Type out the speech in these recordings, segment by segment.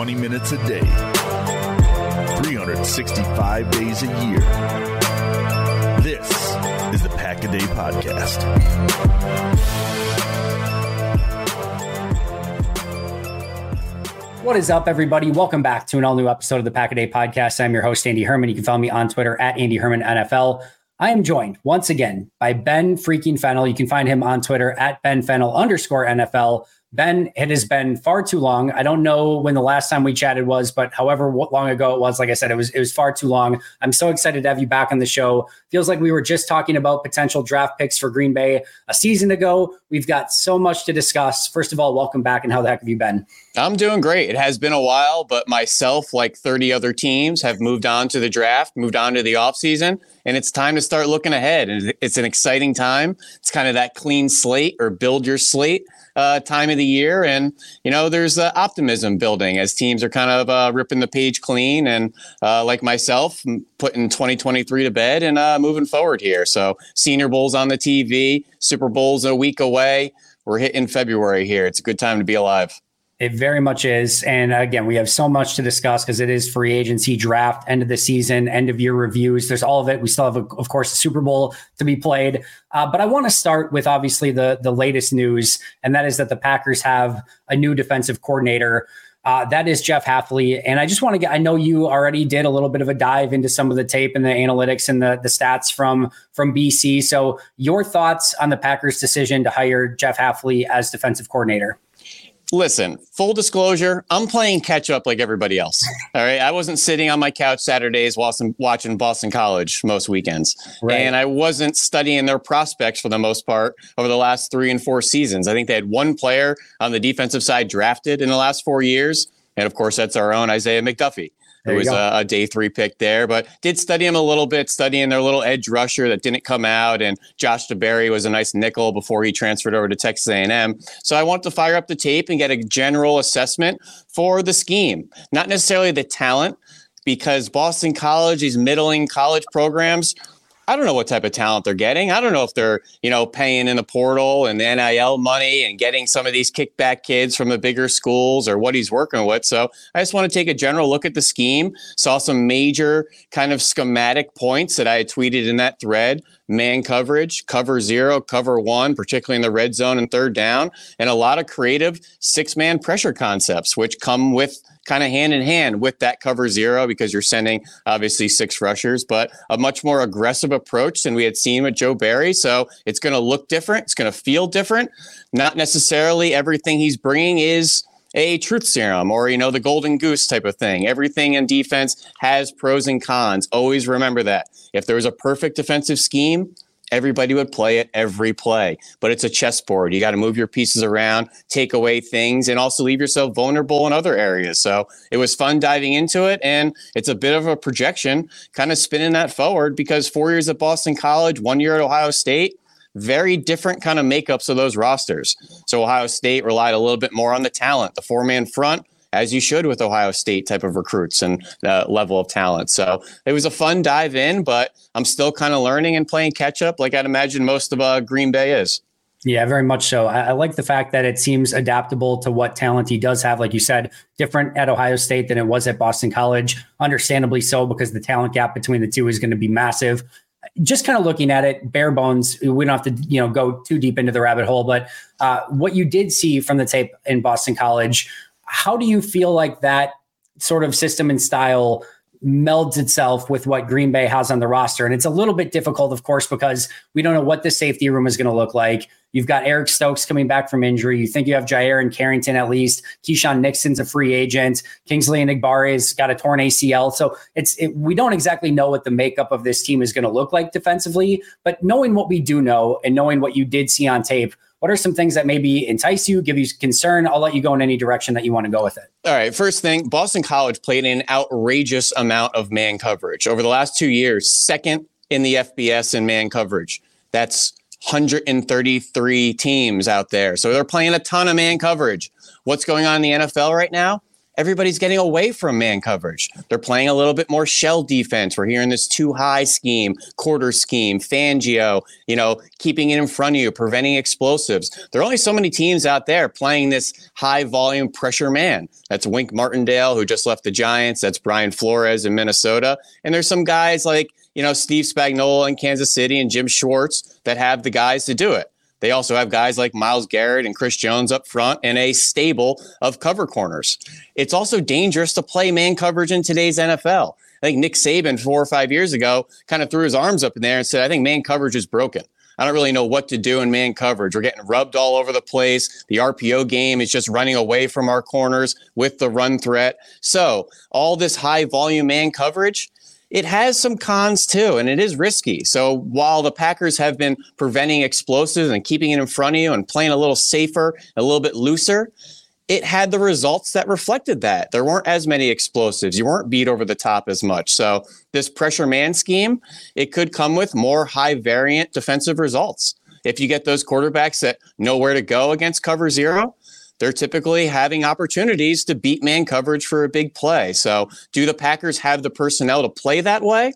20 minutes a day, 365 days a year. This is the Pack a Day Podcast. What is up, everybody? Welcome back to an all new episode of the Pack a Day Podcast. I'm your host, Andy Herman. You can follow me on Twitter at Andy Herman NFL. I am joined once again by Ben freaking Fennell. You can find him on Twitter at Ben Fennell underscore NFL. Ben, it has been far too long. I don't know when the last time we chatted was, but however long ago it was, like I said, it was it was far too long. I'm so excited to have you back on the show. Feels like we were just talking about potential draft picks for Green Bay a season ago. We've got so much to discuss. First of all, welcome back, and how the heck have you been? I'm doing great. It has been a while, but myself, like 30 other teams, have moved on to the draft, moved on to the offseason, and it's time to start looking ahead. And it's an exciting time. It's kind of that clean slate or build your slate uh, time of the year. And, you know, there's uh, optimism building as teams are kind of uh, ripping the page clean. And uh, like myself, putting 2023 to bed and uh, moving forward here. So, Senior Bowl's on the TV, Super Bowl's a week away. We're hitting February here. It's a good time to be alive. It very much is. And again, we have so much to discuss because it is free agency draft, end of the season, end of year reviews. There's all of it. We still have, a, of course, the Super Bowl to be played. Uh, but I want to start with obviously the, the latest news, and that is that the Packers have a new defensive coordinator. Uh, that is Jeff Hafley. And I just want to get, I know you already did a little bit of a dive into some of the tape and the analytics and the, the stats from, from BC. So your thoughts on the Packers decision to hire Jeff Hafley as defensive coordinator? Listen, full disclosure, I'm playing catch up like everybody else. All right. I wasn't sitting on my couch Saturdays watching Boston College most weekends. Right. And I wasn't studying their prospects for the most part over the last three and four seasons. I think they had one player on the defensive side drafted in the last four years. And of course, that's our own Isaiah McDuffie. There it was a, a, day three pick there, but did study him a little bit, studying their little edge rusher that didn't come out. And Josh DeBerry was a nice nickel before he transferred over to Texas A&M. So I want to fire up the tape and get a general assessment for the scheme, not necessarily the talent, because Boston College, these middling college programs, I don't know what type of talent they're getting. I don't know if they're, you know, paying in the portal and the NIL money and getting some of these kickback kids from the bigger schools or what he's working with. So I just want to take a general look at the scheme. Saw some major kind of schematic points that I had tweeted in that thread. Man coverage, cover zero, cover one, particularly in the red zone and third down, and a lot of creative six man pressure concepts, which come with kind of hand in hand with that cover zero because you're sending obviously six rushers, but a much more aggressive approach than we had seen with Joe Barry. So it's going to look different. It's going to feel different. Not necessarily everything he's bringing is a truth serum or you know the golden goose type of thing everything in defense has pros and cons always remember that if there was a perfect defensive scheme everybody would play it every play. But it's a chessboard. You got to move your pieces around, take away things, and also leave yourself vulnerable in other areas. So it was fun diving into it. And it's a bit of a projection, kind of spinning that forward because four years at Boston College, one year at Ohio State, very different kind of makeups of those rosters. So Ohio State relied a little bit more on the talent, the four man front as you should with Ohio State type of recruits and uh, level of talent. So it was a fun dive in, but I'm still kind of learning and playing catch up, like I'd imagine most of uh, Green Bay is. Yeah, very much so. I, I, like the fact that it seems adaptable to what talent he does have. Like you said, different at Ohio State than it was at Boston College. Understandably so, because the talent gap between the two is going to be massive. Just kind of looking at it, bare bones. We don't have to, you know, go too deep into the rabbit hole. But uh, what you did see from the tape in Boston College how do you feel like that sort of system and style melds itself with what Green Bay has on the roster? And it's a little bit difficult, of course, because we don't know what the safety room is going to look like. You've got Eric Stokes coming back from injury. You think you have Jaire and Carrington at least. Keisean Nixon's a free agent. Kingsley and has got a torn ACL. So it's it, we don't exactly know what the makeup of this team is going to look like defensively. But knowing what we do know and knowing what you did see on tape, what are some things that maybe entice you, give you concern? I'll let you go in any direction that you want to go with it. All right. First thing, Boston College played an outrageous amount of man coverage over the last two years, second in the FBS in man coverage. That's 133 teams out there. So they're playing a ton of man coverage. What's going on in the NFL right now? Everybody's getting away from man coverage. They're playing a little bit more shell defense. We're hearing this two high scheme, quarter scheme, Fangio, you know, keeping it in front of you, preventing explosives. There are only so many teams out there playing this high volume pressure man. That's Wink Martindale, who just left the Giants. That's Brian Flores in Minnesota. And there's some guys like, you know, Steve Spagnuolo in Kansas City and Jim Schwartz that have the guys to do it. They also have guys like Myles Garrett and Chris Jones up front and a stable of cover corners. It's also dangerous to play man coverage in today's NFL. I think Nick Saban four or five years ago kind of threw his arms up in there and said, I think man coverage is broken. I don't really know what to do in man coverage. We're getting rubbed all over the place. The RPO game is just running away from our corners with the run threat. So, all this high volume man coverage, it has some cons too, and it is risky. So while the Packers have been preventing explosives and keeping it in front of you and playing a little safer, a little bit looser, it had the results that reflected that. There weren't as many explosives. You weren't beat over the top as much. So this pressure man scheme, it could come with more high variant defensive results. If you get those quarterbacks that know where to go against cover zero, they're typically having opportunities to beat man coverage for a big play. So, do the Packers have the personnel to play that way?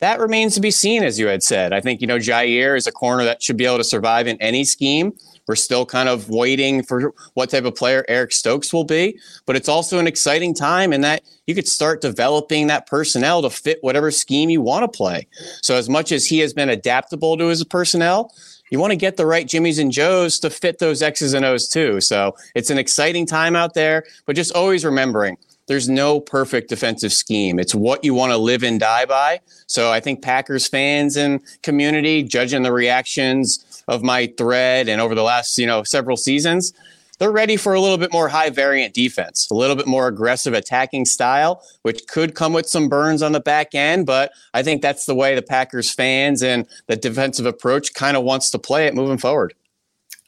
That remains to be seen, as you had said. I think, you know, Jaire is a corner that should be able to survive in any scheme. We're still kind of waiting for what type of player Eric Stokes will be, but it's also an exciting time in that you could start developing that personnel to fit whatever scheme you want to play. So, as much as he has been adaptable to his personnel, you want to get the right Jimmys and Joes to fit those X's and O's too. So it's an exciting time out there, but just always remembering there's no perfect defensive scheme. It's what you want to live and die by. So I think Packers fans and community, judging the reactions of my thread and over the last, you know, several seasons, they're ready for a little bit more high variant defense, a little bit more aggressive attacking style, which could come with some burns on the back end. But I think that's the way the Packers fans and the defensive approach kind of wants to play it moving forward.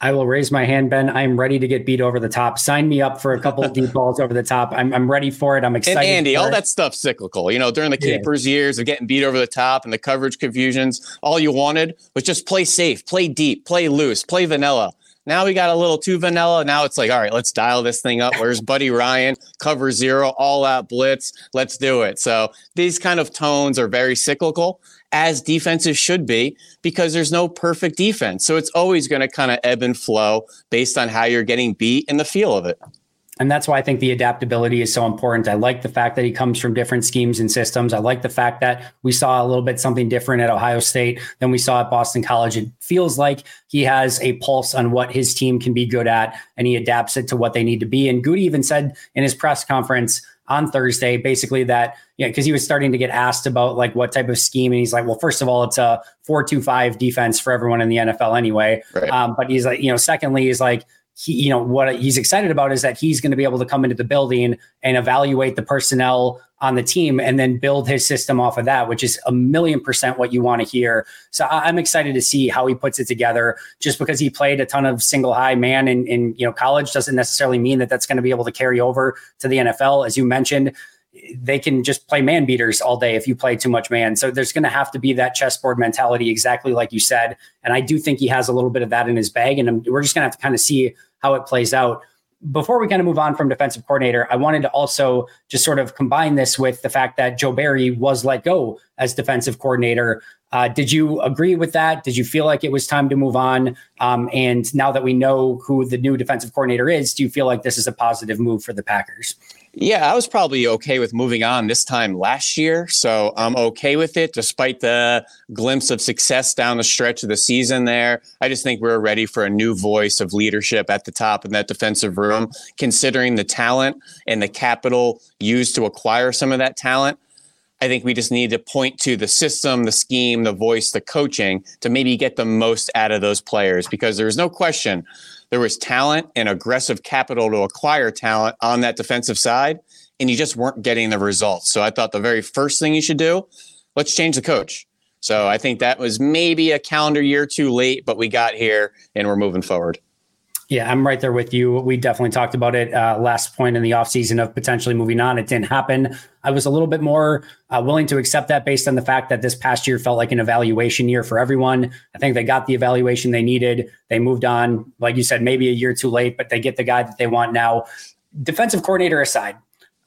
I will raise my hand, Ben. I'm ready to get beat over the top. Sign me up for a couple of deep balls over the top. I'm, I'm ready for it. I'm excited. And Andy, all that stuff's cyclical. You know, during the Capers yeah. years of getting beat over the top and the coverage confusions, all you wanted was just play safe, play deep, play loose, play vanilla. Now we got a little too vanilla. Now it's like, all right, let's dial this thing up. Where's Buddy Ryan? Cover zero, all out blitz. Let's do it. So these kind of tones are very cyclical, as defenses should be, because there's no perfect defense. So it's always going to kind of ebb and flow based on how you're getting beat and the feel of it. And that's why I think the adaptability is so important. I like the fact that he comes from different schemes and systems. I like the fact that we saw a little bit something different at Ohio State than we saw at Boston College. It feels like he has a pulse on what his team can be good at and he adapts it to what they need to be. And Gutey even said in his press conference on Thursday, basically that, yeah, because he was starting to get asked about like what type of scheme. And he's like, well, first of all, it's a four two five defense for everyone in the NFL anyway. Right. Um, but he's like, you know, secondly, he's like, he, you know, what he's excited about is that he's going to be able to come into the building and evaluate the personnel on the team and then build his system off of that, which is a million percent what you want to hear. So I'm excited to see how he puts it together. Just because he played a ton of single high man in, in you know college doesn't necessarily mean that that's going to be able to carry over to the NFL. As you mentioned, they can just play man beaters all day if you play too much man. So there's going to have to be that chessboard mentality, exactly like you said. And I do think he has a little bit of that in his bag. And we're just going to have to kind of see how it plays out. Before we kind of move on from defensive coordinator, I wanted to also just sort of combine this with the fact that Joe Barry was let go as defensive coordinator. Uh, did you agree with that? Did you feel like it was time to move on? Um, and now that we know who the new defensive coordinator is, do you feel like this is a positive move for the Packers? Yeah, I was probably okay with moving on this time last year. So I'm okay with it, despite the glimpse of success down the stretch of the season there. I just think we're ready for a new voice of leadership at the top in that defensive room, considering the talent and the capital used to acquire some of that talent. I think we just need to point to the system, the scheme, the voice, the coaching to maybe get the most out of those players because there's no question there was talent and aggressive capital to acquire talent on that defensive side, and you just weren't getting the results. So I thought the very first thing you should do, let's change the coach. So I think that was maybe a calendar year too late, but we got here and we're moving forward. Yeah, I'm right there with you. We definitely talked about it uh, last point in the offseason of potentially moving on. It didn't happen. I was a little bit more uh, willing to accept that based on the fact that this past year felt like an evaluation year for everyone. I think they got the evaluation they needed. They moved on, like you said, maybe a year too late, but they get the guy that they want now. Defensive coordinator aside,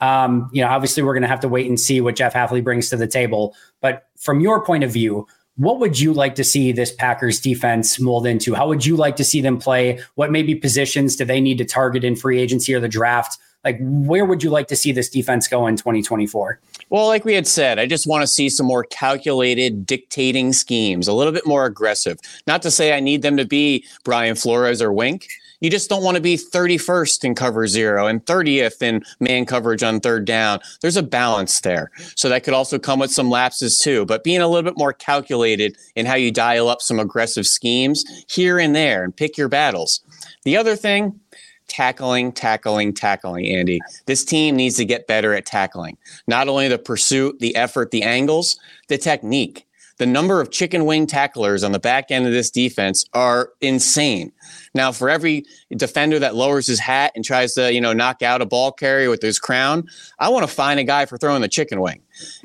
Um, you know, obviously, we're going to have to wait and see what Jeff Hafley brings to the table. But from your point of view, what would you like to see this Packers defense mold into? How would you like to see them play? What maybe positions do they need to target in free agency or the draft? Like, where would you like to see this defense go in 2024? Well, like we had said, I just want to see some more calculated dictating schemes, a little bit more aggressive. Not to say I need them to be Brian Flores or Wink, you just don't want to be 31st in cover zero and 30th in man coverage on third down. There's a balance there. So that could also come with some lapses too, but being a little bit more calculated in how you dial up some aggressive schemes here and there and pick your battles. The other thing, tackling, tackling, tackling, Andy. This team needs to get better at tackling. Not only the pursuit, the effort, the angles, the technique the number of chicken wing tacklers on the back end of this defense are insane. Now, for every defender that lowers his hat and tries to, you know, knock out a ball carrier with his crown, I want to find a guy for throwing the chicken wing.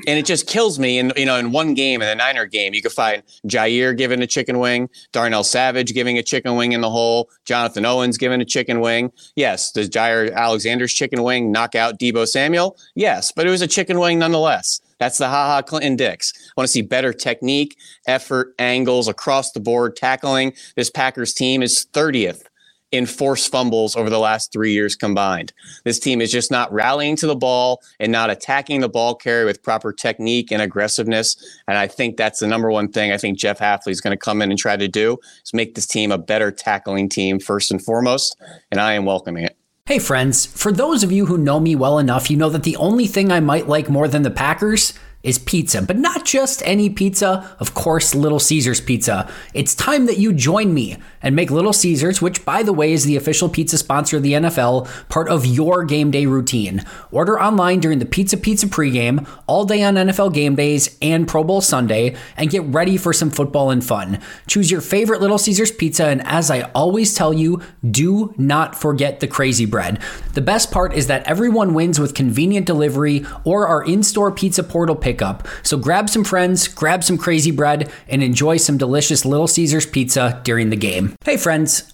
And it just kills me. And, you know, in one game, in the Niner game, you could find Jaire giving a chicken wing, Darnell Savage giving a chicken wing in the hole, Jonathan Owens giving a chicken wing. Yes. Does Jaire Alexander's chicken wing knock out Deebo Samuel? Yes. But it was a chicken wing nonetheless. That's the Ha Ha Clinton-Dix. I want to see better technique, effort, angles across the board, tackling. This Packers team is 30th in forced fumbles over the last three years combined. This team is just not rallying to the ball and not attacking the ball carrier with proper technique and aggressiveness. And I think that's the number one thing I think Jeff Hafley is going to come in and try to do is make this team a better tackling team first and foremost. And I am welcoming it. Hey friends, for those of you who know me well enough, you know that the only thing I might like more than the Packers is pizza, but not just any pizza, of course, Little Caesars pizza. It's time that you join me and make Little Caesars, which by the way is the official pizza sponsor of the NFL, part of your game day routine. Order online during the Pizza Pizza pregame, all day on NFL game days and Pro Bowl Sunday, and get ready for some football and fun. Choose your favorite Little Caesars pizza, and as I always tell you, do not forget the crazy bread. The best part is that everyone wins with convenient delivery or our in store pizza portal pick pickup. So grab some friends, grab some crazy bread, and enjoy some delicious Little Caesars pizza during the game. Hey, friends.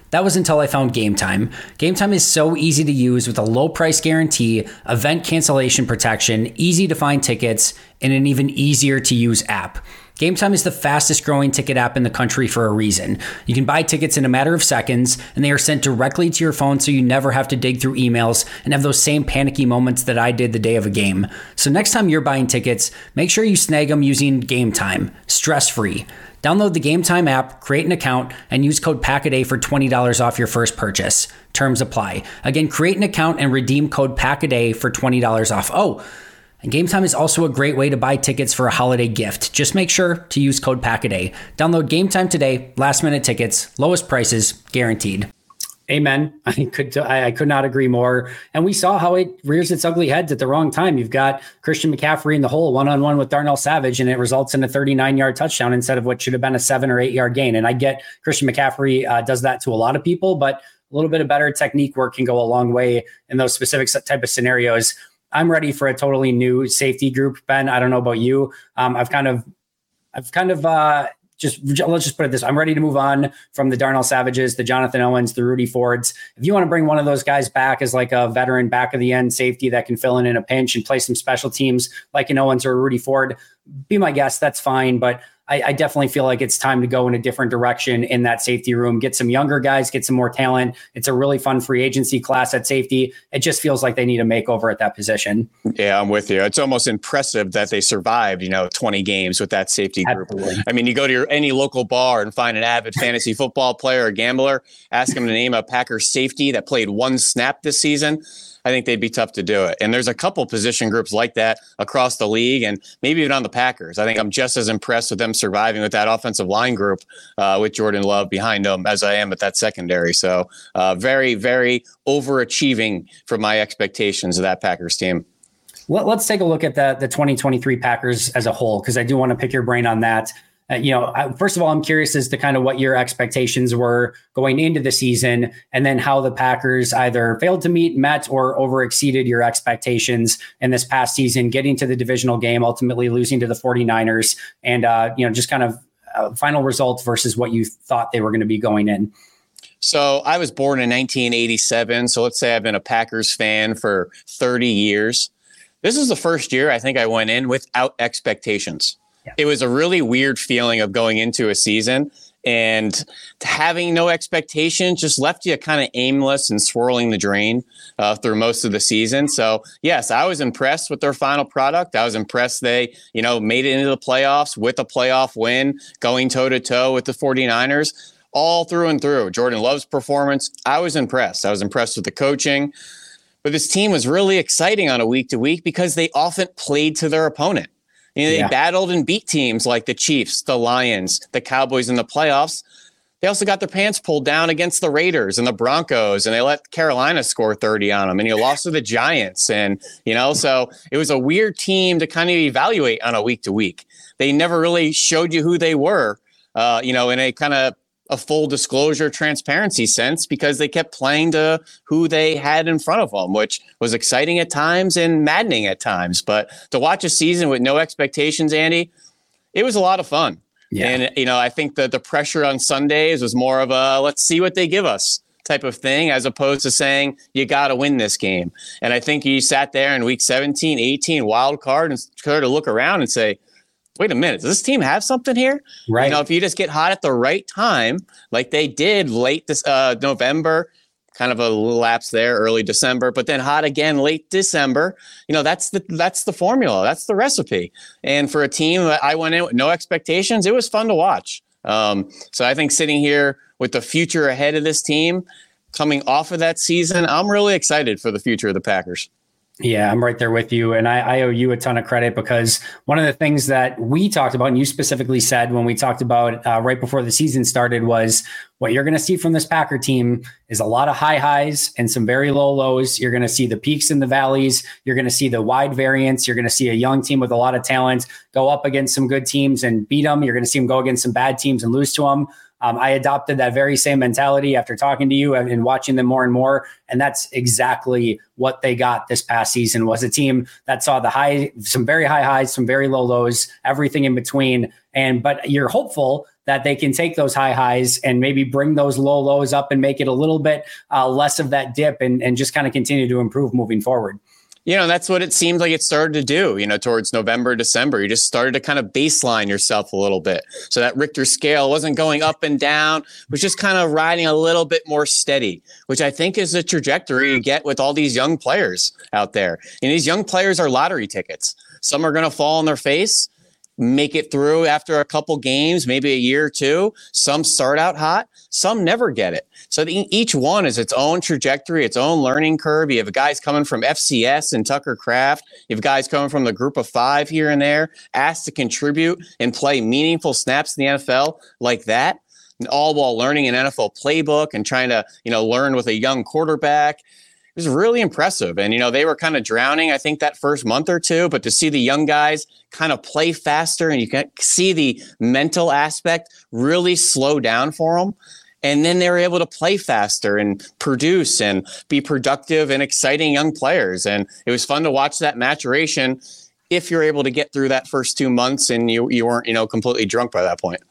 That was until I found Gametime. Game Time is so easy to use with a low price guarantee, event cancellation protection, easy to find tickets, and an even easier to use app. Gametime is the fastest growing ticket app in the country for a reason. You can buy tickets in a matter of seconds, and they are sent directly to your phone so you never have to dig through emails and have those same panicky moments that I did the day of a game. So next time you're buying tickets, make sure you snag them using Gametime, stress free. Download the Gametime app, create an account, and use code PACKADAY for $20 off your first purchase. Terms apply. Again, create an account and redeem code PACKADAY for $20 off. Oh, and Gametime is also a great way to buy tickets for a holiday gift. Just make sure to use code PACKADAY. Download Gametime today. Last minute tickets, lowest prices, guaranteed. Amen. I could I, could not agree more. And we saw how it rears its ugly heads at the wrong time. You've got Christian McCaffrey in the hole one on one with Darnell Savage, and it results in a 39 yard touchdown instead of what should have been a seven or eight yard gain. And I get Christian McCaffrey uh, does that to a lot of people, but a little bit of better technique work can go a long way in those specific type of scenarios. I'm ready for a totally new safety group, Ben. I don't know about you. Um, I've kind of I've kind of uh, just let's just put it this I'm ready to move on from the Darnell Savages, the Jonathan Owens, the Rudy Fords. If you want to bring one of those guys back as like a veteran back of the end safety that can fill in in a pinch and play some special teams like an Owens or a Rudy Ford, be my guest. That's fine. But I, I, definitely feel like it's time to go in a different direction in that safety room. Get some younger guys, get some more talent. It's a really fun free agency class at safety. It just feels like they need a makeover at that position. Yeah, I'm with you. It's almost impressive that they survived, you know, 20 games with that safety group. Absolutely. I mean, you go to your any local bar and find an avid fantasy football player or gambler, ask them to name a Packer safety that played one snap this season I think they'd be tough to do it. And there's a couple position groups like that across the league and maybe even on the Packers. I think I'm just as impressed with them surviving with that offensive line group uh, with Jordan Love behind them as I am with that secondary. So uh, very, very overachieving for my expectations of that Packers team. let, us take a look at the the 2023 Packers as a whole because I do want to pick your brain on that. Uh, you know, I, first of all, I'm curious as to kind of what your expectations were going into the season, and then how the Packers either failed to meet, met, or over exceeded your expectations in this past season, getting to the divisional game, ultimately losing to the 49ers, and uh, you know, just kind of uh, final results versus what you thought they were going to be going in. So I was born in 1987. So let's say I've been a Packers fan for 30 years. This is the first year I think I went in without expectations. Yeah. It was a really weird feeling of going into a season and having no expectations just left you kind of aimless and swirling the drain uh, through most of the season. So yes, I was impressed with their final product. I was impressed they, you know, made it into the playoffs with a playoff win, going toe to toe with the 49ers all through and through. Jordan Love's performance, I was impressed. I was impressed with the coaching. But this team was really exciting on a week to week because they often played to their opponent. You know, they yeah. battled and beat teams like the Chiefs, the Lions, the Cowboys in the playoffs. They also got their pants pulled down against the Raiders and the Broncos, and they let Carolina score 30 on them. And you lost to the Giants. And, you know, so it was a weird team to kind of evaluate on a week to week. They never really showed you who they were, uh, you know, in a kind of a full disclosure transparency sense because they kept playing to who they had in front of them, which was exciting at times and maddening at times. But to watch a season with no expectations, Andy, it was a lot of fun. Yeah. And, you know, I think that the pressure on Sundays was more of a let's see what they give us type of thing as opposed to saying you got to win this game. And I think you sat there in week 17, 18, wild card and started to look around and say, wait a minute, does this team have something here? Right. You know, if you just get hot at the right time, like they did late this uh, November, kind of a lapse there, early December, but then hot again late December. You know, that's the that's the formula, that's the recipe. And for a team that I went in with no expectations, it was fun to watch. Um, so I think sitting here with the future ahead of this team, coming off of that season, I'm really excited for the future of the Packers. Yeah, I'm right there with you. And I, I, owe you a ton of credit because one of the things that we talked about, and you specifically said when we talked about uh, right before the season started, was what you're going to see from this Packer team is a lot of high highs and some very low lows. You're going to see the peaks and the valleys. You're going to see the wide variance. You're going to see a young team with a lot of talent go up against some good teams and beat them. You're going to see them go against some bad teams and lose to them. Um, I adopted that very same mentality after talking to you and, and, watching them more and more, and that's exactly what they got this past season. Was a team that saw the high, some very high highs, some very low lows, everything in between. And but you're hopeful that they can take those high highs and maybe bring those low lows up and make it a little bit uh, less of that dip and, and just kind of continue to improve moving forward you know, that's what it seemed like it started to do, you know, towards November, December. You just started to kind of baseline yourself a little bit. So that Richter scale wasn't going up and down, was just kind of riding a little bit more steady, which I think is the trajectory you get with all these young players out there. And these young players are lottery tickets. Some are going to fall on their face, make it through after a couple games, maybe a year or two. Some start out hot, some never get it. So the, each one is its own trajectory, its own learning curve. You have guys coming from FCS and Tucker Kraft. You have guys coming from the group of five here and there, asked to contribute and play meaningful snaps in the NFL like that, all while learning an NFL playbook and trying to, you know, learn with a young quarterback was really impressive. And, you know, they were kind of drowning, I think, that first month or two, but to see the young guys kind of play faster and you can see the mental aspect really slow down for them and then they were able to play faster and produce and be productive and exciting young players. And it was fun to watch that maturation if you're able to get through that first two months and you, you weren't, you know, completely drunk by that point.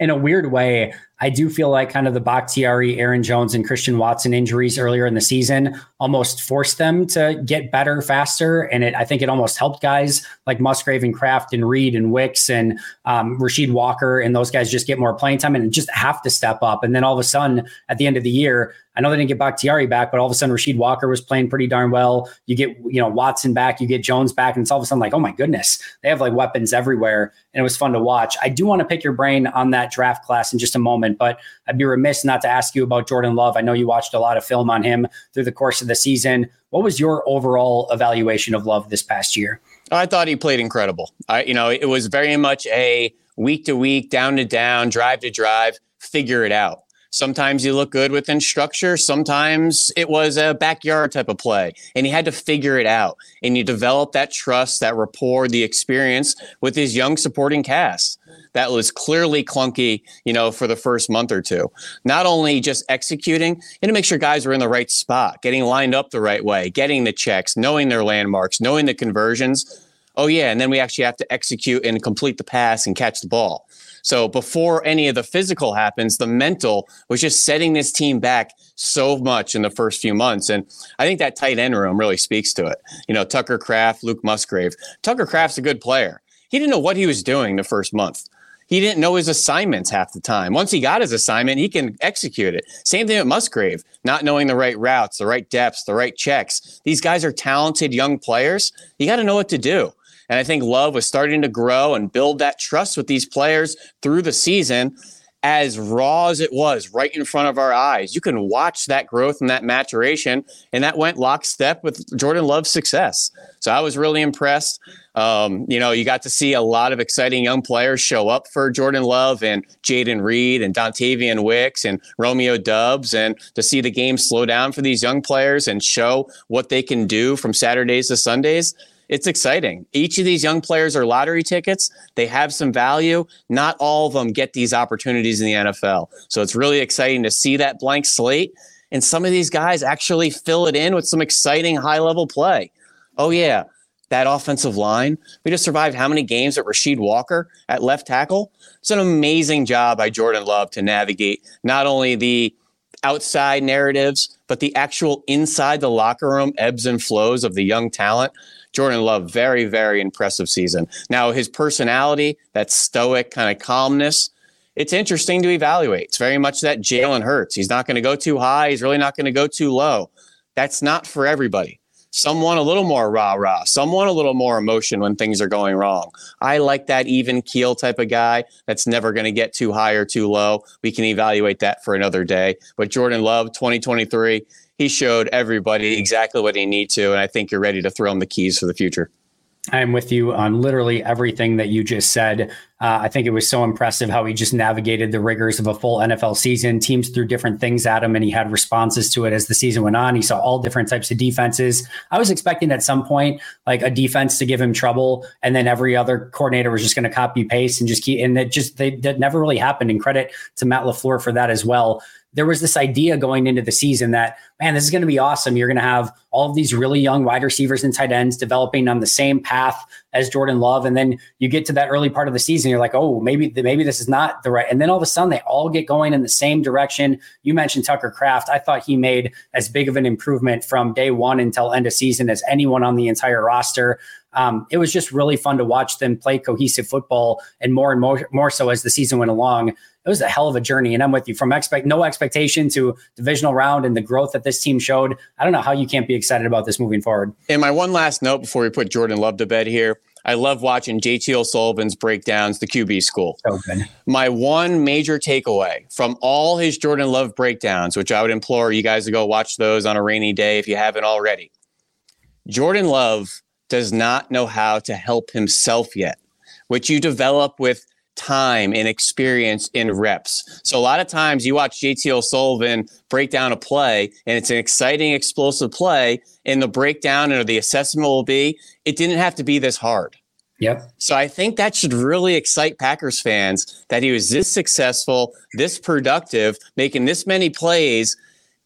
In a weird way, I do feel like kind of the Bakhtiari, Aaron Jones, and Christian Watson injuries earlier in the season almost forced them to get better faster. And it, I think it almost helped guys like Musgrave and Kraft and Reed and Wicks and um, Rasheed Walker and those guys just get more playing time and just have to step up. And then all of a sudden, at the end of the year, I know they didn't get Bakhtiari back, but all of a sudden Rasheed Walker was playing pretty darn well. You get, you know, Watson back, you get Jones back, and it's all of a sudden like, oh my goodness, they have like weapons everywhere. And it was fun to watch. I do want to pick your brain on that draft class in just a moment, but I'd be remiss not to ask you about Jordan Love. I know you watched a lot of film on him through the course of the season. What was your overall evaluation of Love this past year? I thought he played incredible. I, you know, it was very much a week to week, down to down, drive to drive, figure it out Sometimes you look good within structure. Sometimes it was a backyard type of play, and he had to figure it out. And you develop that trust, that rapport, the experience with his young supporting cast. That was clearly clunky, you know, for the first month or two. Not only just executing, and to make sure guys are in the right spot, getting lined up the right way, getting the checks, knowing their landmarks, knowing the conversions. Oh yeah, and then we actually have to execute and complete the pass and catch the ball. So before any of the physical happens, the mental was just setting this team back so much in the first few months. And I think that tight end room really speaks to it. You know, Tucker Kraft, Luke Musgrave. Tucker Kraft's a good player. He didn't know what he was doing the first month. He didn't know his assignments half the time. Once he got his assignment, he can execute it. Same thing with Musgrave, not knowing the right routes, the right depths, the right checks. These guys are talented young players. You got to know what to do. And I think Love was starting to grow and build that trust with these players through the season. As raw as it was right in front of our eyes, you can watch that growth and that maturation, and that went lockstep with Jordan Love's success. So I was really impressed. Um, you know, you got to see a lot of exciting young players show up for Jordan Love and Jayden Reed and Dontayvion Wicks and Romeo Doubs, and to see the game slow down for these young players and show what they can do from Saturdays to Sundays it's exciting. Each of these young players are lottery tickets. They have some value. Not all of them get these opportunities in the NFL. So it's really exciting to see that blank slate. And some of these guys actually fill it in with some exciting high level play. Oh, yeah, that offensive line. We just survived how many games at Rasheed Walker at left tackle? It's an amazing job by Jordan Love to navigate not only the outside narratives, but the actual inside the locker room ebbs and flows of the young talent. Jordan Love, very, very impressive season. Now, his personality, that stoic kind of calmness, it's interesting to evaluate. It's very much that Jalen Hurts. He's not going to go too high. He's really not going to go too low. That's not for everybody. Some want a little more rah rah. Some want a little more emotion when things are going wrong. I like that even keel type of guy that's never going to get too high or too low. We can evaluate that for another day. But Jordan Love, 2023, he showed everybody exactly what he need to, and I think you're ready to throw him the keys for the future. I'm with you on literally everything that you just said. Uh, I think it was so impressive how he just navigated the rigors of a full NFL season. Teams threw different things at him, and he had responses to it as the season went on. He saw all different types of defenses. I was expecting at some point like a defense to give him trouble, and then every other coordinator was just going to copy paste and just keep. And it just they that never really happened. And credit to Matt LaFleur for that as well there was this idea going into the season that man this is going to be awesome. You're going to have all of these really young wide receivers and tight ends developing on the same path as jordan love. And then you get to that early part of the season you're like oh maybe maybe this is not the right and then all of a sudden they all get going in the same direction. You mentioned tucker kraft i thought he made as big of an improvement from day one until end of season as anyone on the entire roster um, it was just really fun to watch them play cohesive football and more and more, more so as the season went along it was a hell of a journey. And I'm with you from expect no expectation to divisional round and the growth that this team showed. I don't know how you can't be excited about this moving forward. And my one last note before we put Jordan Love to bed here. I love watching JT O'Sullivan's breakdowns, the QB school. So my one major takeaway from all his Jordan Love breakdowns, which I would implore you guys to go watch those on a rainy day if you haven't already. Jordan Love does not know how to help himself yet, which you develop with time and experience in reps. So a lot of times you watch JT O'Sullivan break down a play and it's an exciting, explosive play. And the breakdown or the assessment will be, it didn't have to be this hard. Yep. So I think that should really excite Packers fans that he was this successful, this productive, making this many plays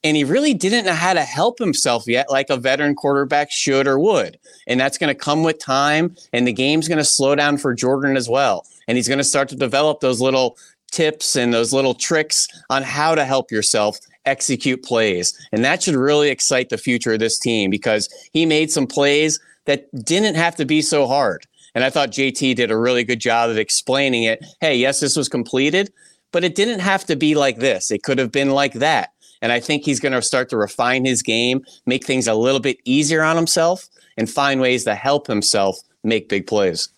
and he really didn't know how to help himself yet, like a veteran quarterback should or would. And that's going to come with time, and the game's going to slow down for Jordan as well. And he's going to start to develop those little tips and those little tricks on how to help yourself execute plays. And that should really excite the future of this team because he made some plays that didn't have to be so hard. And I thought JT did a really good job of explaining it. Hey, yes, this was completed, but it didn't have to be like this. It could have been like that. And I think he's going to start to refine his game, make things a little bit easier on himself, and find ways to help himself make big plays.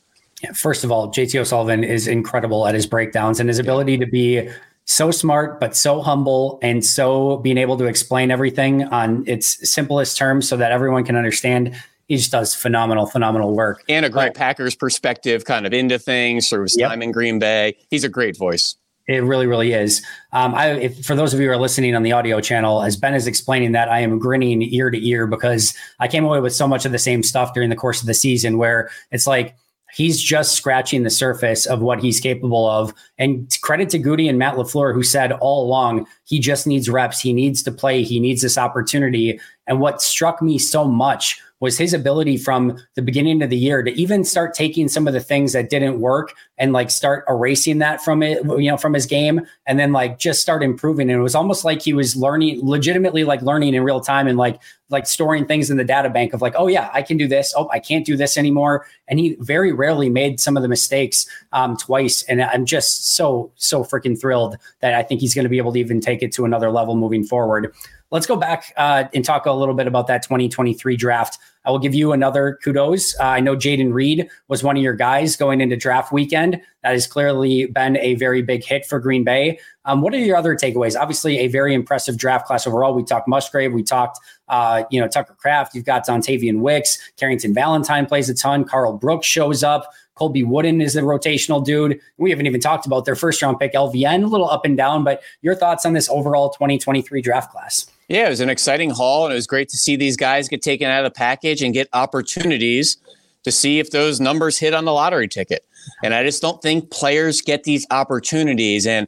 First of all, JT O'Sullivan is incredible at his breakdowns and his ability to be so smart, but so humble and so being able to explain everything on its simplest terms so that everyone can understand. He just does phenomenal, phenomenal work. And a great but, Packers perspective kind of into things, sort of yep. time in Green Bay. He's a great voice. It really, really is. Um, I, if, for those of you who are listening on the audio channel, as Ben is explaining that, I am grinning ear to ear because I came away with so much of the same stuff during the course of the season where it's like, he's just scratching the surface of what he's capable of. And credit to Gutey and Matt LaFleur, who said all along, he just needs reps. He needs to play. He needs this opportunity. And what struck me so much was his ability from the beginning of the year to even start taking some of the things that didn't work and like start erasing that from it, you know, from his game and then like just start improving. And it was almost like he was learning legitimately like learning in real time and like like storing things in the data bank of like, oh yeah, I can do this. Oh, I can't do this anymore. And he very rarely made some of the mistakes um, twice. And I'm just so, so freaking thrilled that I think he's going to be able to even take it to another level moving forward. Let's go back uh, and talk a little bit about that 2023 draft. I will give you another kudos. Uh, I know Jayden Reed was one of your guys going into draft weekend. That has clearly been a very big hit for Green Bay. Um, what are your other takeaways? Obviously, a very impressive draft class overall. We talked Musgrave, we talked, uh, you know, Tucker Kraft. You've got Dontayvion Wicks, Carrington Valentine plays a ton. Karl Brooks shows up. Colby Wooden is a rotational dude. We haven't even talked about their first round pick, LVN, a little up and down. But your thoughts on this overall 2023 draft class? Yeah, it was an exciting haul, and it was great to see these guys get taken out of the package and get opportunities to see if those numbers hit on the lottery ticket. And I just don't think players get these opportunities. And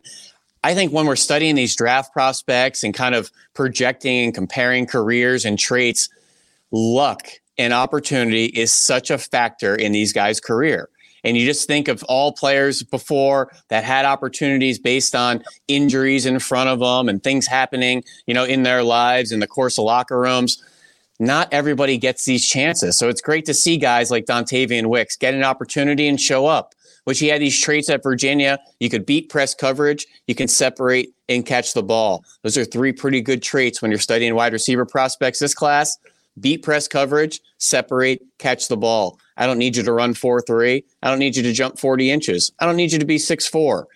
I think when we're studying these draft prospects and kind of projecting and comparing careers and traits, luck and opportunity is such a factor in these guys' career. And you just think of all players before that had opportunities based on injuries in front of them and things happening, you know, in their lives in the course of locker rooms. Not everybody gets these chances. So it's great to see guys like Dontayvion Wicks get an opportunity and show up, which he had these traits at Virginia. You could beat press coverage, you can separate and catch the ball. Those are three pretty good traits when you're studying wide receiver prospects this class. Beat press coverage, separate, catch the ball. I don't need you to run 4 3. I don't need you to jump 40 inches. I don't need you to be six four.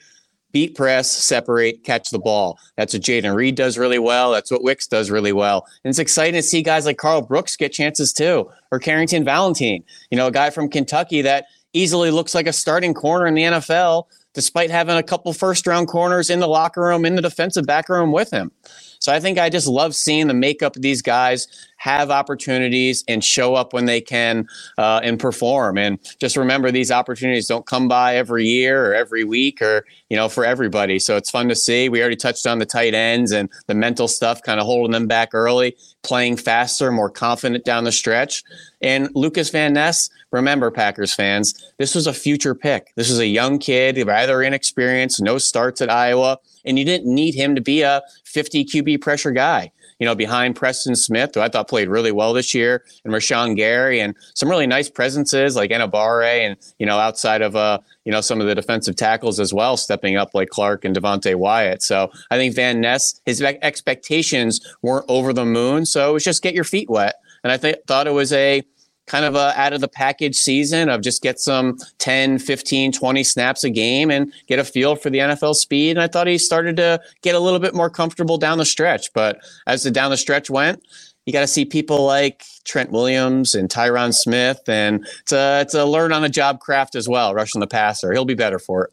Beat press, separate, catch the ball. That's what Jayden Reed does really well. That's what Wicks does really well. And it's exciting to see guys like Karl Brooks get chances too, or Carrington Valentine, you know, a guy from Kentucky that easily looks like a starting corner in the NFL, despite having a couple first round corners in the locker room, in the defensive back room with him. So I think I just love seeing the makeup of these guys have opportunities and show up when they can uh, and perform. And just remember, these opportunities don't come by every year or every week or, you know, for everybody. So it's fun to see. We already touched on the tight ends and the mental stuff, kind of holding them back early, playing faster, more confident down the stretch. And Lucas Van Ness, remember, Packers fans, this was a future pick. This was a young kid, rather inexperienced, no starts at Iowa and you didn't need him to be a 50 QB pressure guy. You know, behind Preston Smith, who I thought played really well this year, and Rashan Gary, and some really nice presences like Enagbare, and you know, outside of uh, you know, some of the defensive tackles as well, stepping up like Clark and Devonte Wyatt. So I think Van Ness, his expectations weren't over the moon. So it was just get your feet wet, and I th- thought it was a kind of a out of the package season of just get some 10, 15, 20 snaps a game and get a feel for the NFL speed. And I thought he started to get a little bit more comfortable down the stretch. But as the down the stretch went, you got to see people like Trent Williams and Tyron Smith. And it's a, it's a learn on the job craft as well, rushing the passer. He'll be better for it.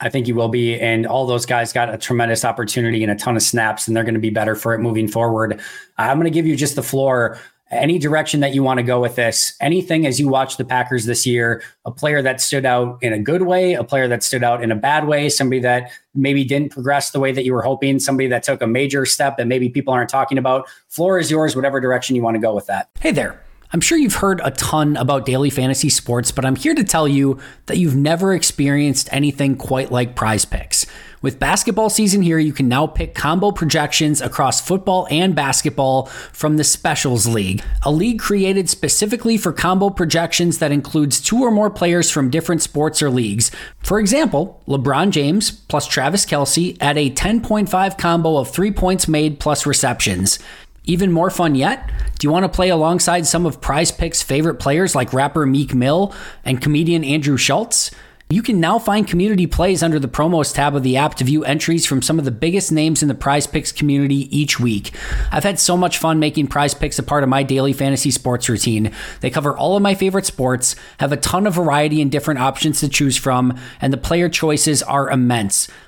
I think he will be. And all those guys got a tremendous opportunity and a ton of snaps, and they're going to be better for it moving forward. I'm going to give you just the floor any direction that you want to go with this, anything as you watch the Packers this year, a player that stood out in a good way, a player that stood out in a bad way, somebody that maybe didn't progress the way that you were hoping, somebody that took a major step that maybe people aren't talking about. Floor is yours, whatever direction you want to go with that. Hey there. I'm sure you've heard a ton about daily fantasy sports, but I'm here to tell you that you've never experienced anything quite like PrizePicks. With basketball season here, you can now pick combo projections across football and basketball from the Specials League, a league created specifically for combo projections that includes two or more players from different sports or leagues. For example, LeBron James plus Travis Kelce at a 10.5 combo of three points made plus receptions. Even more fun yet? Do you want to play alongside some of PrizePicks' favorite players like rapper Meek Mill and comedian Andrew Schulz? You can now find community plays under the promos tab of the app to view entries from some of the biggest names in the PrizePicks community each week. I've had so much fun making PrizePicks a part of my daily fantasy sports routine. They cover all of my favorite sports, have a ton of variety and different options to choose from, and the player choices are immense.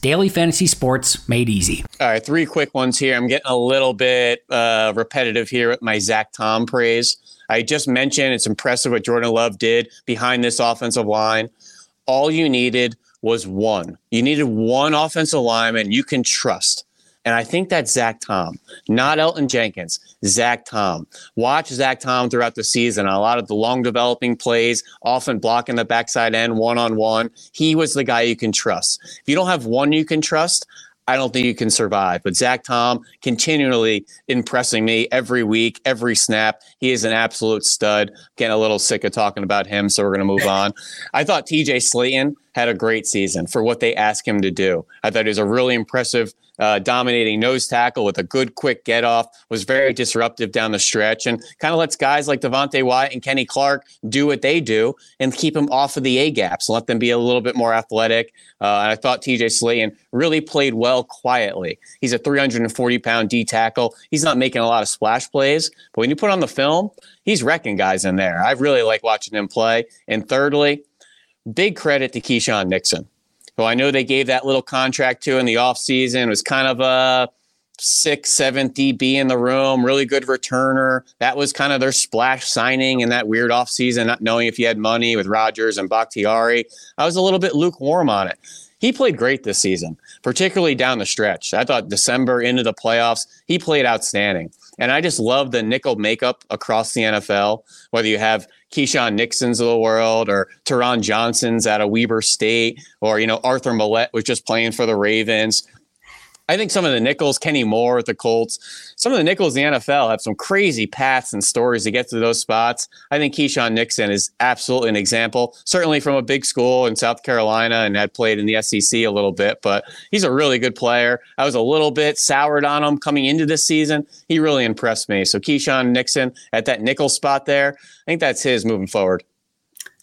daily fantasy sports made easy. All right, three quick ones here. I'm getting a little bit uh, repetitive here with my Zach Tom praise. I just mentioned it's impressive what Jordan Love did behind this offensive line. All you needed was one. You needed one offensive lineman you can trust. And I think that's Zach Tom, not Elgton Jenkins, Zach Tom. Watch Zach Tom throughout the season. A lot of the long developing plays, often blocking the backside end one on one. He was the guy you can trust. If you don't have one you can trust, I don't think you can survive. But Zach Tom continually impressing me every week, every snap. He is an absolute stud. Getting a little sick of talking about him, so we're going to move on. I thought TJ Slaton had a great season for what they asked him to do. I thought he was a really impressive uh, dominating nose tackle with a good quick get off, was very disruptive down the stretch, and kind of lets guys like Devonte Wyatt and Kenny Clark do what they do and keep them off of the A gaps let them be a little bit more athletic. Uh, and I thought TJ Slaton really played well quietly. He's a 340 pound D tackle. He's not making a lot of splash plays, but when you put on the film, he's wrecking guys in there. I really like watching him play. And thirdly, big credit to Keisean Nixon who I know they gave that little contract to in the offseason, It was kind of a sixth, seventh DB in the room, really good returner. That was kind of their splash signing in that weird offseason, not knowing if he had money with Rodgers and Bakhtiari. I was a little bit lukewarm on it. He played great this season, particularly down the stretch. I thought December into the playoffs, he played outstanding. And I just love the nickel makeup across the NFL, whether you have Keisean Nixon's of the world or Taron Johnson's out of Weber State or, you know, Arthur Maulet was just playing for the Ravens. I think some of the nickels, Kenny Moore at the Colts, some of the nickels in the NFL have some crazy paths and stories to get to those spots. I think Keisean Nixon is absolutely an example, certainly from a big school in South Carolina and had played in the SEC a little bit, but he's a really good player. I was a little bit soured on him coming into this season. He really impressed me. So Keisean Nixon at that nickel spot there, I think that's his moving forward.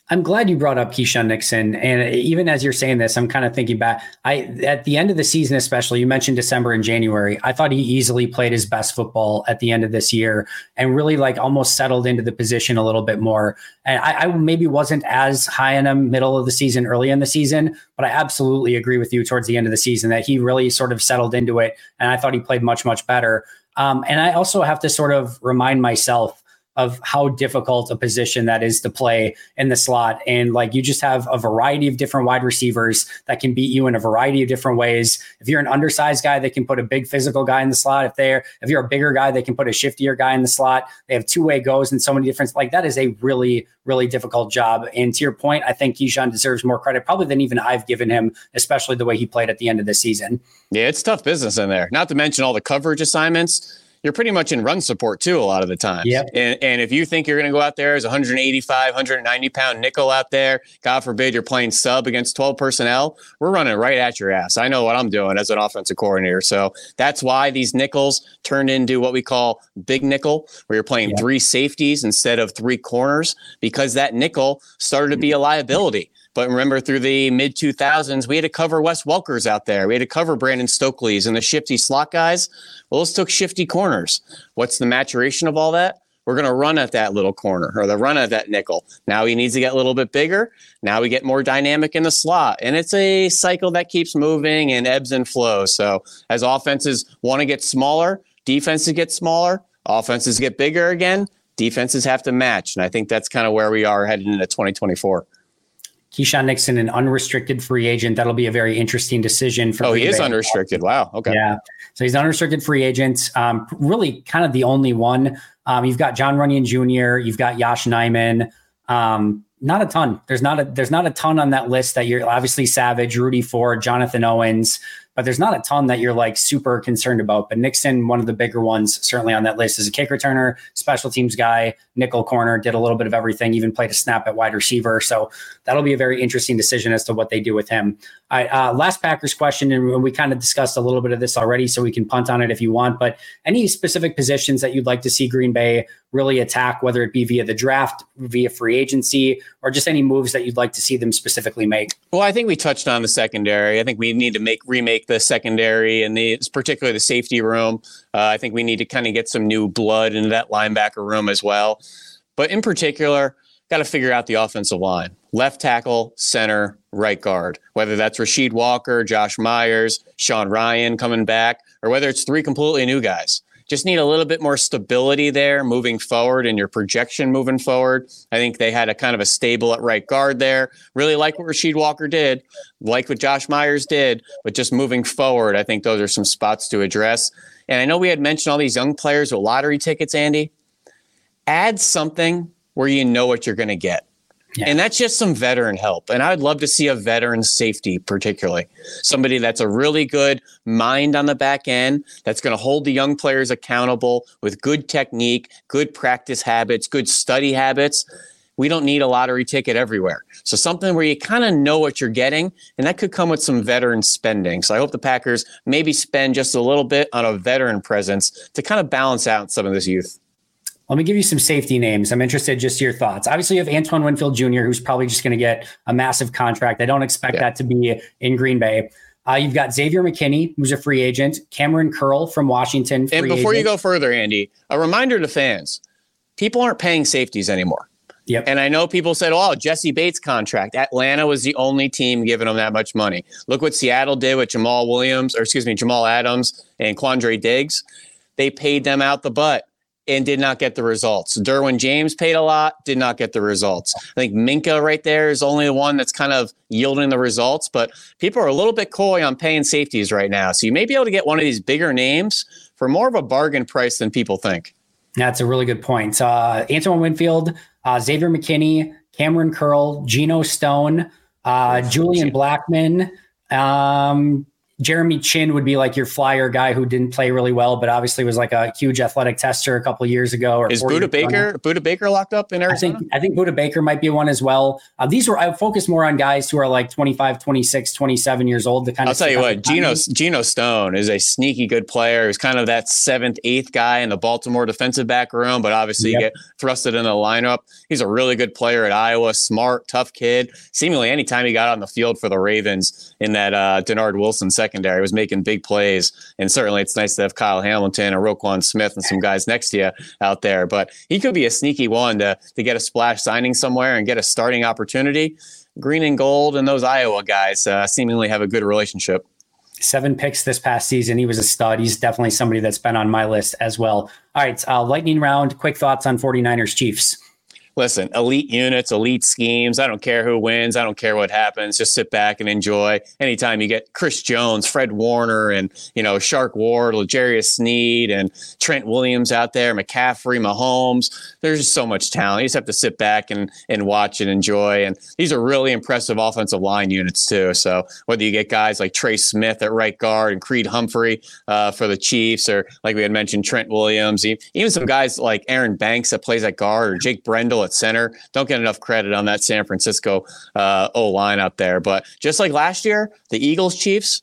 I'm glad you brought up Keisean Nixon. And even as you're saying this, I'm kind of thinking back. I at the end of the season, especially, you mentioned December and January. I thought he easily played his best football at the end of this year and really like almost settled into the position a little bit more. And I, I maybe wasn't as high in him middle of the season, early in the season, but I absolutely agree with you towards the end of the season that he really sort of settled into it. And I thought he played much, much better. Um, and I also have to sort of remind myself of how difficult a position that is to play in the slot. And like you just have a variety of different wide receivers that can beat you in a variety of different ways. If you're an undersized guy, they can put a big physical guy in the slot. If they're if you're a bigger guy, they can put a shiftier guy in the slot. They have two-way goes and so many different like that is a really, really difficult job. And to your point, I think Keisean deserves more credit probably than even I've given him, especially the way he played at the end of the season. Yeah, it's tough business in there. Not to mention all the coverage assignments you're pretty much in run support too a lot of the time. Yeah. And, and if you think you're going to go out there as 185, 190 pound nickel out there, God forbid you're playing sub against 12 personnel, we're running right at your ass. I know what I'm doing as an offensive coordinator. So that's why these nickels turned into what we call big nickel, where you're playing yeah. three safeties instead of three corners, because that nickel started to be a liability. But remember, through the mid 2000s, we had to cover Wes Welkers out there. We had to cover Brandon Stokley's and the shifty slot guys. Well, let's took shifty corners. What's the maturation of all that? We're going to run at that little corner or the run at that nickel. Now he needs to get a little bit bigger. Now we get more dynamic in the slot. And it's a cycle that keeps moving and ebbs and flows. So as offenses want to get smaller, defenses get smaller, offenses get bigger again, defenses have to match. And I think that's kind of where we are heading into 2024. Keisean Nixon, an unrestricted free agent. That'll be a very interesting decision for. Oh, he is Bay. unrestricted. Wow. Okay. Yeah. So he's unrestricted free agent. Um, really, kind of the only one. Um, you've got John Runyan Jr. You've got Yosh Nijman. Um, not a ton. There's not a there's not a ton on that list that you're obviously Savage, Rudy Ford, Jonathan Owens. But there's not a ton that you're like super concerned about. But Nixon, one of the bigger ones, certainly on that list, is a kick returner, special teams guy, nickel corner, did a little bit of everything, even played a snap at wide receiver. So that'll be a very interesting decision as to what they do with him. All right, uh, last Packers question, and we kind of discussed a little bit of this already, so we can punt on it if you want. But any specific positions that you'd like to see Green Bay really attack, whether it be via the draft, via free agency, or just any moves that you'd like to see them specifically make? Well, I think we touched on the secondary. I think we need to make remake the secondary and the particularly the safety room. Uh, I think we need to kind of get some new blood into that linebacker room as well. But in particular, got to figure out the offensive line left tackle, center, right guard, whether that's Rasheed Walker, Josh Myers, Sean Rhyan coming back, or whether it's three completely new guys. Just need a little bit more stability there moving forward and your projection moving forward. I think they had a kind of a stable at right guard there. Really like what Rasheed Walker did, like what Josh Myers did, but just moving forward, I think those are some spots to address. And I know we had mentioned all these young players with lottery tickets, Andy. Add something where you know what you're going to get. Yeah. And that's just some veteran help. And I'd love to see a veteran safety, particularly somebody that's a really good mind on the back end, that's going to hold the young players accountable with good technique, good practice habits, good study habits. We don't need a lottery ticket everywhere. So something where you kind of know what you're getting, and that could come with some veteran spending. So I hope the Packers maybe spend just a little bit on a veteran presence to kind of balance out some of this youth. Let me give you some safety names. I'm interested just your thoughts. Obviously, you have Antoine Winfield Jr., who's probably just going to get a massive contract. I don't expect yeah. that to be in Green Bay. Uh, you've got Xavier McKinney, who's a free agent, Kamren Curl from Washington. and before agent. you go further, Andy, a reminder to fans people aren't paying safeties anymore. Yep. And I know people said, oh, Jessie Bates contract. Atlanta was the only team giving them that much money. Look what Seattle did with Jamal Williams, or excuse me, Jamal Adams and Quandre Diggs. They paid them out the butt and did not get the results. Derwin James paid a lot, did not get the results. I think Minkah right there is only the one that's kind of yielding the results, but people are a little bit coy on paying safeties right now. So you may be able to get one of these bigger names for more of a bargain price than people think. That's a really good point. Uh, Antoine Winfield, uh, Xavier McKinney, Kamren Curl, Geno Stone, uh, Julian Blackmon, um, Jeremy Chinn would be like your flyer guy who didn't play really well, but obviously was like a huge athletic tester a couple years ago. Or is Budda Baker ago. Budda Baker locked up in Arizona? I think I think Budda Baker might be one as well. Uh, these were I focus more on guys who are like 25, 26, 27 years old. To kind I'll of tell you what, Geno Geno Stone is a sneaky good player. He's kind of that seventh, eighth guy in the Baltimore defensive back room, but obviously yep. you get thrusted in the lineup. He's a really good player at Iowa, smart, tough kid. Seemingly anytime he got on the field for the Ravens in that uh, Dennard Wilson secondary was making big plays. And certainly it's nice to have Kyle Hamilton and Roquan Smith and some guys next to you out there. But he could be a sneaky one to, to get a splash signing somewhere and get a starting opportunity. Green and gold and those Iowa guys uh, seemingly have a good relationship. Seven picks this past season. He was a stud. He's definitely somebody that's been on my list as well. All right, uh, lightning round. Quick thoughts on 49ers Chiefs listen, elite units, elite schemes. I don't care who wins. I don't care what happens. Just sit back and enjoy. Anytime you get Chris Jones, Fred Warner, and you know Shark Ward, L'Jarius Sneed, and Trent Williams out there, McCaffrey, Mahomes. There's just so much talent. You just have to sit back and and watch and enjoy. And these are really impressive offensive line units too. So whether you get guys like Trey Smith at right guard and Creed Humphrey uh, for the Chiefs, or like we had mentioned Trent Williams, even some guys like Aaron Banks that plays at guard, or Jake Brendel at center. Don't get enough credit on that San Francisco uh, O line up there. But just like last year, the Eagles Chiefs,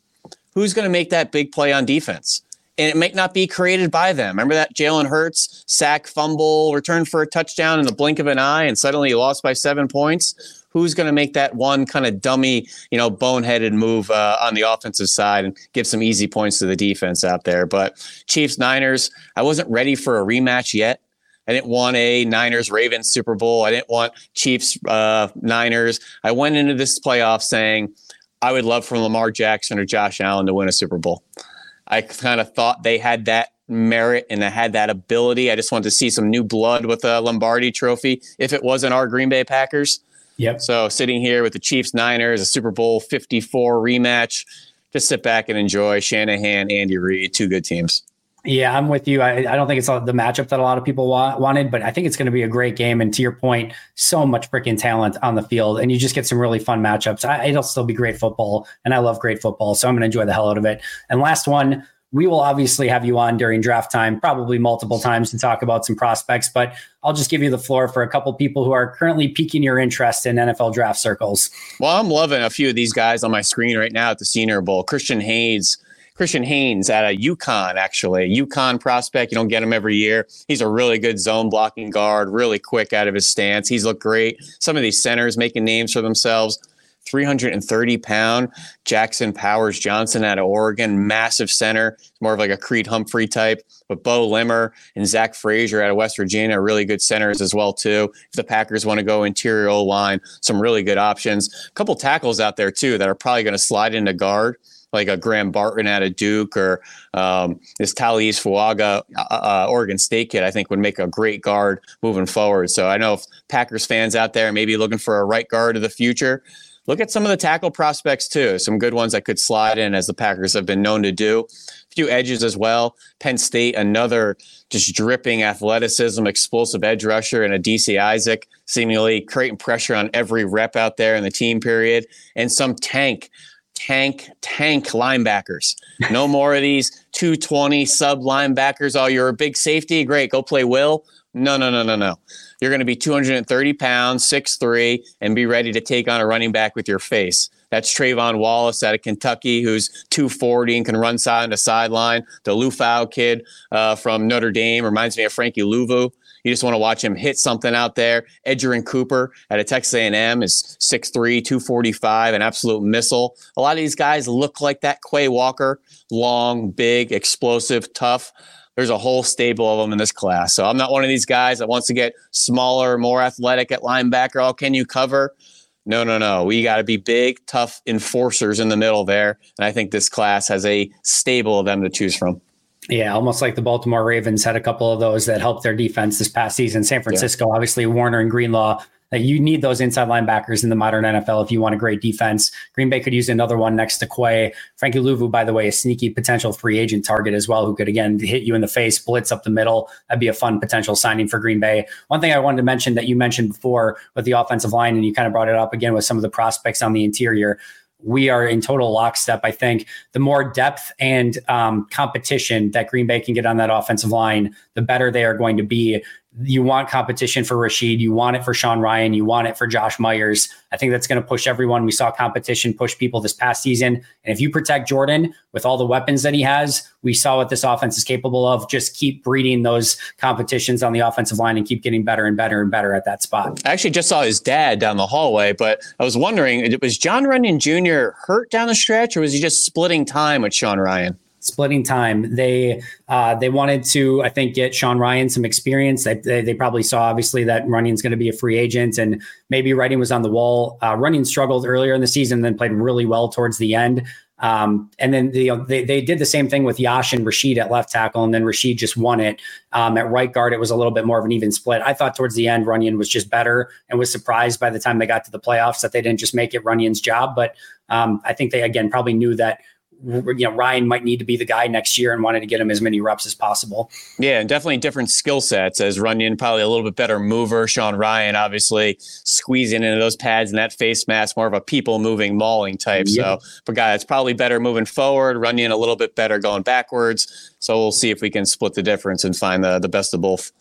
who's going to make that big play on defense? And it might not be created by them. Remember that Jalen Hurts sack, fumble, return for a touchdown in the blink of an eye, and suddenly you lost by seven points who's going to make that one kind of dummy, you know, boneheaded move uh, on the offensive side and give some easy points to the defense out there. But Chiefs Niners, I wasn't ready for a rematch yet. I didn't want a Niners Ravens Super Bowl. I didn't want Chiefs uh, Niners. I went into this playoff saying I would love for Lamar Jackson or Josh Allen to win a Super Bowl. I kind of thought they had that merit and they had that ability. I just wanted to see some new blood with a Lombardi trophy if it wasn't our Green Bay Packers. Yep. So sitting here with the Chiefs Niners, a Super Bowl 54 rematch, just sit back and enjoy Shanahan, Andy Reid, two good teams. Yeah, I'm with you. I, I don't think it's the matchup that a lot of people wa- wanted, but I think it's going to be a great game. And to your point, so much freaking talent on the field, and you just get some really fun matchups. I, it'll still be great football, and I love great football, so I'm going to enjoy the hell out of it. And last one, we will obviously have you on during draft time, probably multiple times to talk about some prospects, but I'll just give you the floor for a couple people who are currently piquing your interest in NFL draft circles. Well, I'm loving a few of these guys on my screen right now at the Senior Bowl. Christian Haynes Christian Haynes at a UConn, actually. UConn prospect. You don't get him every year. He's a really good zone blocking guard, really quick out of his stance. He's looked great. Some of these centers making names for themselves. 330 pound Jackson Powers Johnson out of Oregon, massive center, more of like a Creed Humphrey type. But Beaux Limmer and Zach Frazier out of West Virginia are really good centers as well too. If the Packers want to go interior line, some really good options. A couple tackles out there too that are probably going to slide into guard like a Graham Barton out of Duke or um, this Taliese Fuaga, uh, uh, Oregon State kid, I think would make a great guard moving forward. So I know if Packers fans out there maybe looking for a right guard of the future, look at some of the tackle prospects too. Some good ones that could slide in as the Packers have been known to do. A few edges as well. Penn State, another just dripping athleticism, explosive edge rusher, and Adisa Isaac, seemingly creating pressure on every rep out there in the team period, and some tank tank, tank linebackers. No more of these 220 sub linebackers. Oh, you're a big safety. Great. Go play Will. No, no, no, no, no. You're going to be 230 pounds, 6'3, and be ready to take on a running back with your face. That's Trevin Wallace out of Kentucky, who's 240 and can run side to sideline. The Liufau kid uh, from Notre Dame reminds me of Frankie Luvu. You just want to watch him hit something out there. Edgerrin Cooper at a Texas A&M is 6'3", 245, an absolute missile. A lot of these guys look like that Quay Walker, long, big, explosive, tough. There's a whole stable of them in this class. So I'm not one of these guys that wants to get smaller, more athletic at linebacker. Oh, can you cover? No, no, no. We got to be big, tough enforcers in the middle there. And I think this class has a stable of them to choose from. Yeah, almost like the Baltimore Ravens had a couple of those that helped their defense this past season. San Francisco, yeah. obviously, Warner and Greenlaw. You need those inside linebackers in the modern NFL if you want a great defense. Green Bay could use another one next to Quay. Frankie Luvu, by the way, a sneaky potential free agent target as well, who could again hit you in the face, blitz up the middle. That'd be a fun potential signing for Green Bay. One thing I wanted to mention that you mentioned before with the offensive line, and you kind of brought it up again with some of the prospects on the interior we are in total lockstep. I think the more depth and um, competition that Green Bay can get on that offensive line, the better they are going to be you want competition for Rasheed. You want it for Sean Rhyan, You want it for Josh Myers. I think that's going to push everyone. We saw competition push people this past season. And if you protect Jordan with all the weapons that he has, we saw what this offense is capable of. Just keep breeding those competitions on the offensive line and keep getting better and better and better at that spot. I actually just saw his dad down the hallway, but I was wondering, was John Runyan Jr. hurt down the stretch or was he just splitting time with Sean Rhyan? Splitting time. They uh, they wanted to, I think, get Sean Rhyan some experience. They, they, they probably saw obviously that Runyan's going to be a free agent, and maybe writing was on the wall. Uh, Runyan struggled earlier in the season, then played really well towards the end. Um, and then the, they, they did the same thing with Yosh and Rasheed at left tackle, and then Rasheed just won it. Um, at right guard, it was a little bit more of an even split. I thought towards the end, Runyan was just better and was surprised by the time they got to the playoffs that they didn't just make it Runyan's job. But um, I think they, again, probably knew that you know Rhyan might need to be the guy next year and wanted to get him as many reps as possible. Yeah, and definitely different skill sets as Runyan, probably a little bit better mover. Sean Rhyan, obviously squeezing into those pads and that face mask, more of a people moving, mauling type. So, but guy, it's probably better moving forward. Runyan a little bit better going backwards. So we'll see if we can split the difference and find the the best of both.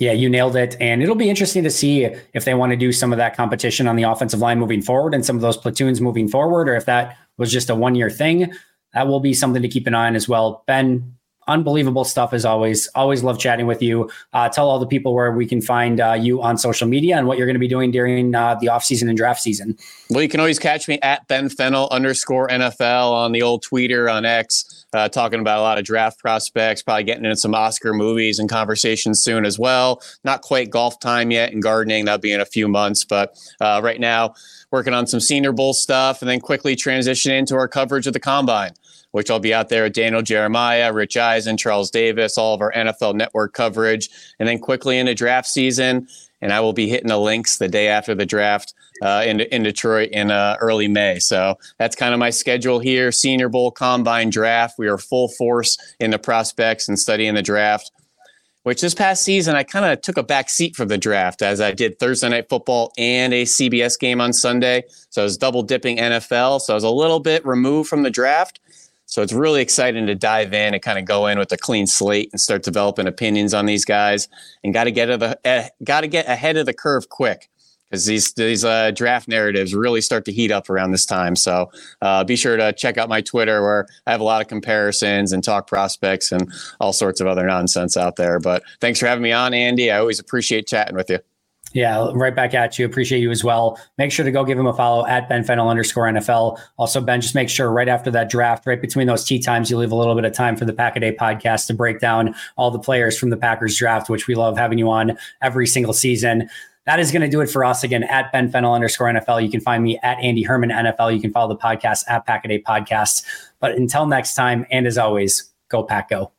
Yeah, you nailed it. And it'll be interesting to see if they want to do some of that competition on the offensive line moving forward and some of those platoons moving forward, or if that was just a one year thing. That will be something to keep an eye on as well. Ben, unbelievable stuff as always. Always love chatting with you. Uh, tell all the people where we can find uh, you on social media and what you're going to be doing during uh, the offseason and draft season. Well, you can always catch me at Ben Fennell underscore NFL on the old tweeter on X, uh, talking about a lot of draft prospects, probably getting into some Oscar movies and conversations soon as well. Not quite golf time yet and gardening. That'll be in a few months. But uh, right now, working on some Senior Bowl stuff and then quickly transition into our coverage of the combine which I'll be out there with Daniel Jeremiah, Rich Eisen, Charles Davis, all of our NFL network coverage, and then quickly into draft season and I will be hitting the links the day after the draft uh, in, in Detroit in uh, early May. So that's kind of my schedule here. Senior Bowl, Combine, Draft. We are full force in the prospects and studying the draft. Which this past season I kind of took a back seat for the draft as I did Thursday night football and a CBS game on Sunday. So I was double dipping NFL. So I was a little bit removed from the draft. So it's really exciting to dive in and kind of go in with a clean slate and start developing opinions on these guys. And got to get the uh, got to get ahead of the curve quick because these these uh, draft narratives really start to heat up around this time. So uh, be sure to check out my Twitter where I have a lot of comparisons and talk prospects and all sorts of other nonsense out there. But thanks for having me on, Andy. I always appreciate chatting with you. Yeah, right back at you. Appreciate you as well. Make sure to go give him a follow at Ben Fennell underscore NFL. Also, Ben, just make sure right after that draft, right between those tea times, you leave a little bit of time for the Pack a Day podcast to break down all the players from the Packers draft, which we love having you on every single season. That is going to do it for us again at Ben Fennell underscore NFL. You can find me at Andy Herman NFL. You can follow the podcast at Pack a Day Podcast. But until next time, and as always, go Pack Go.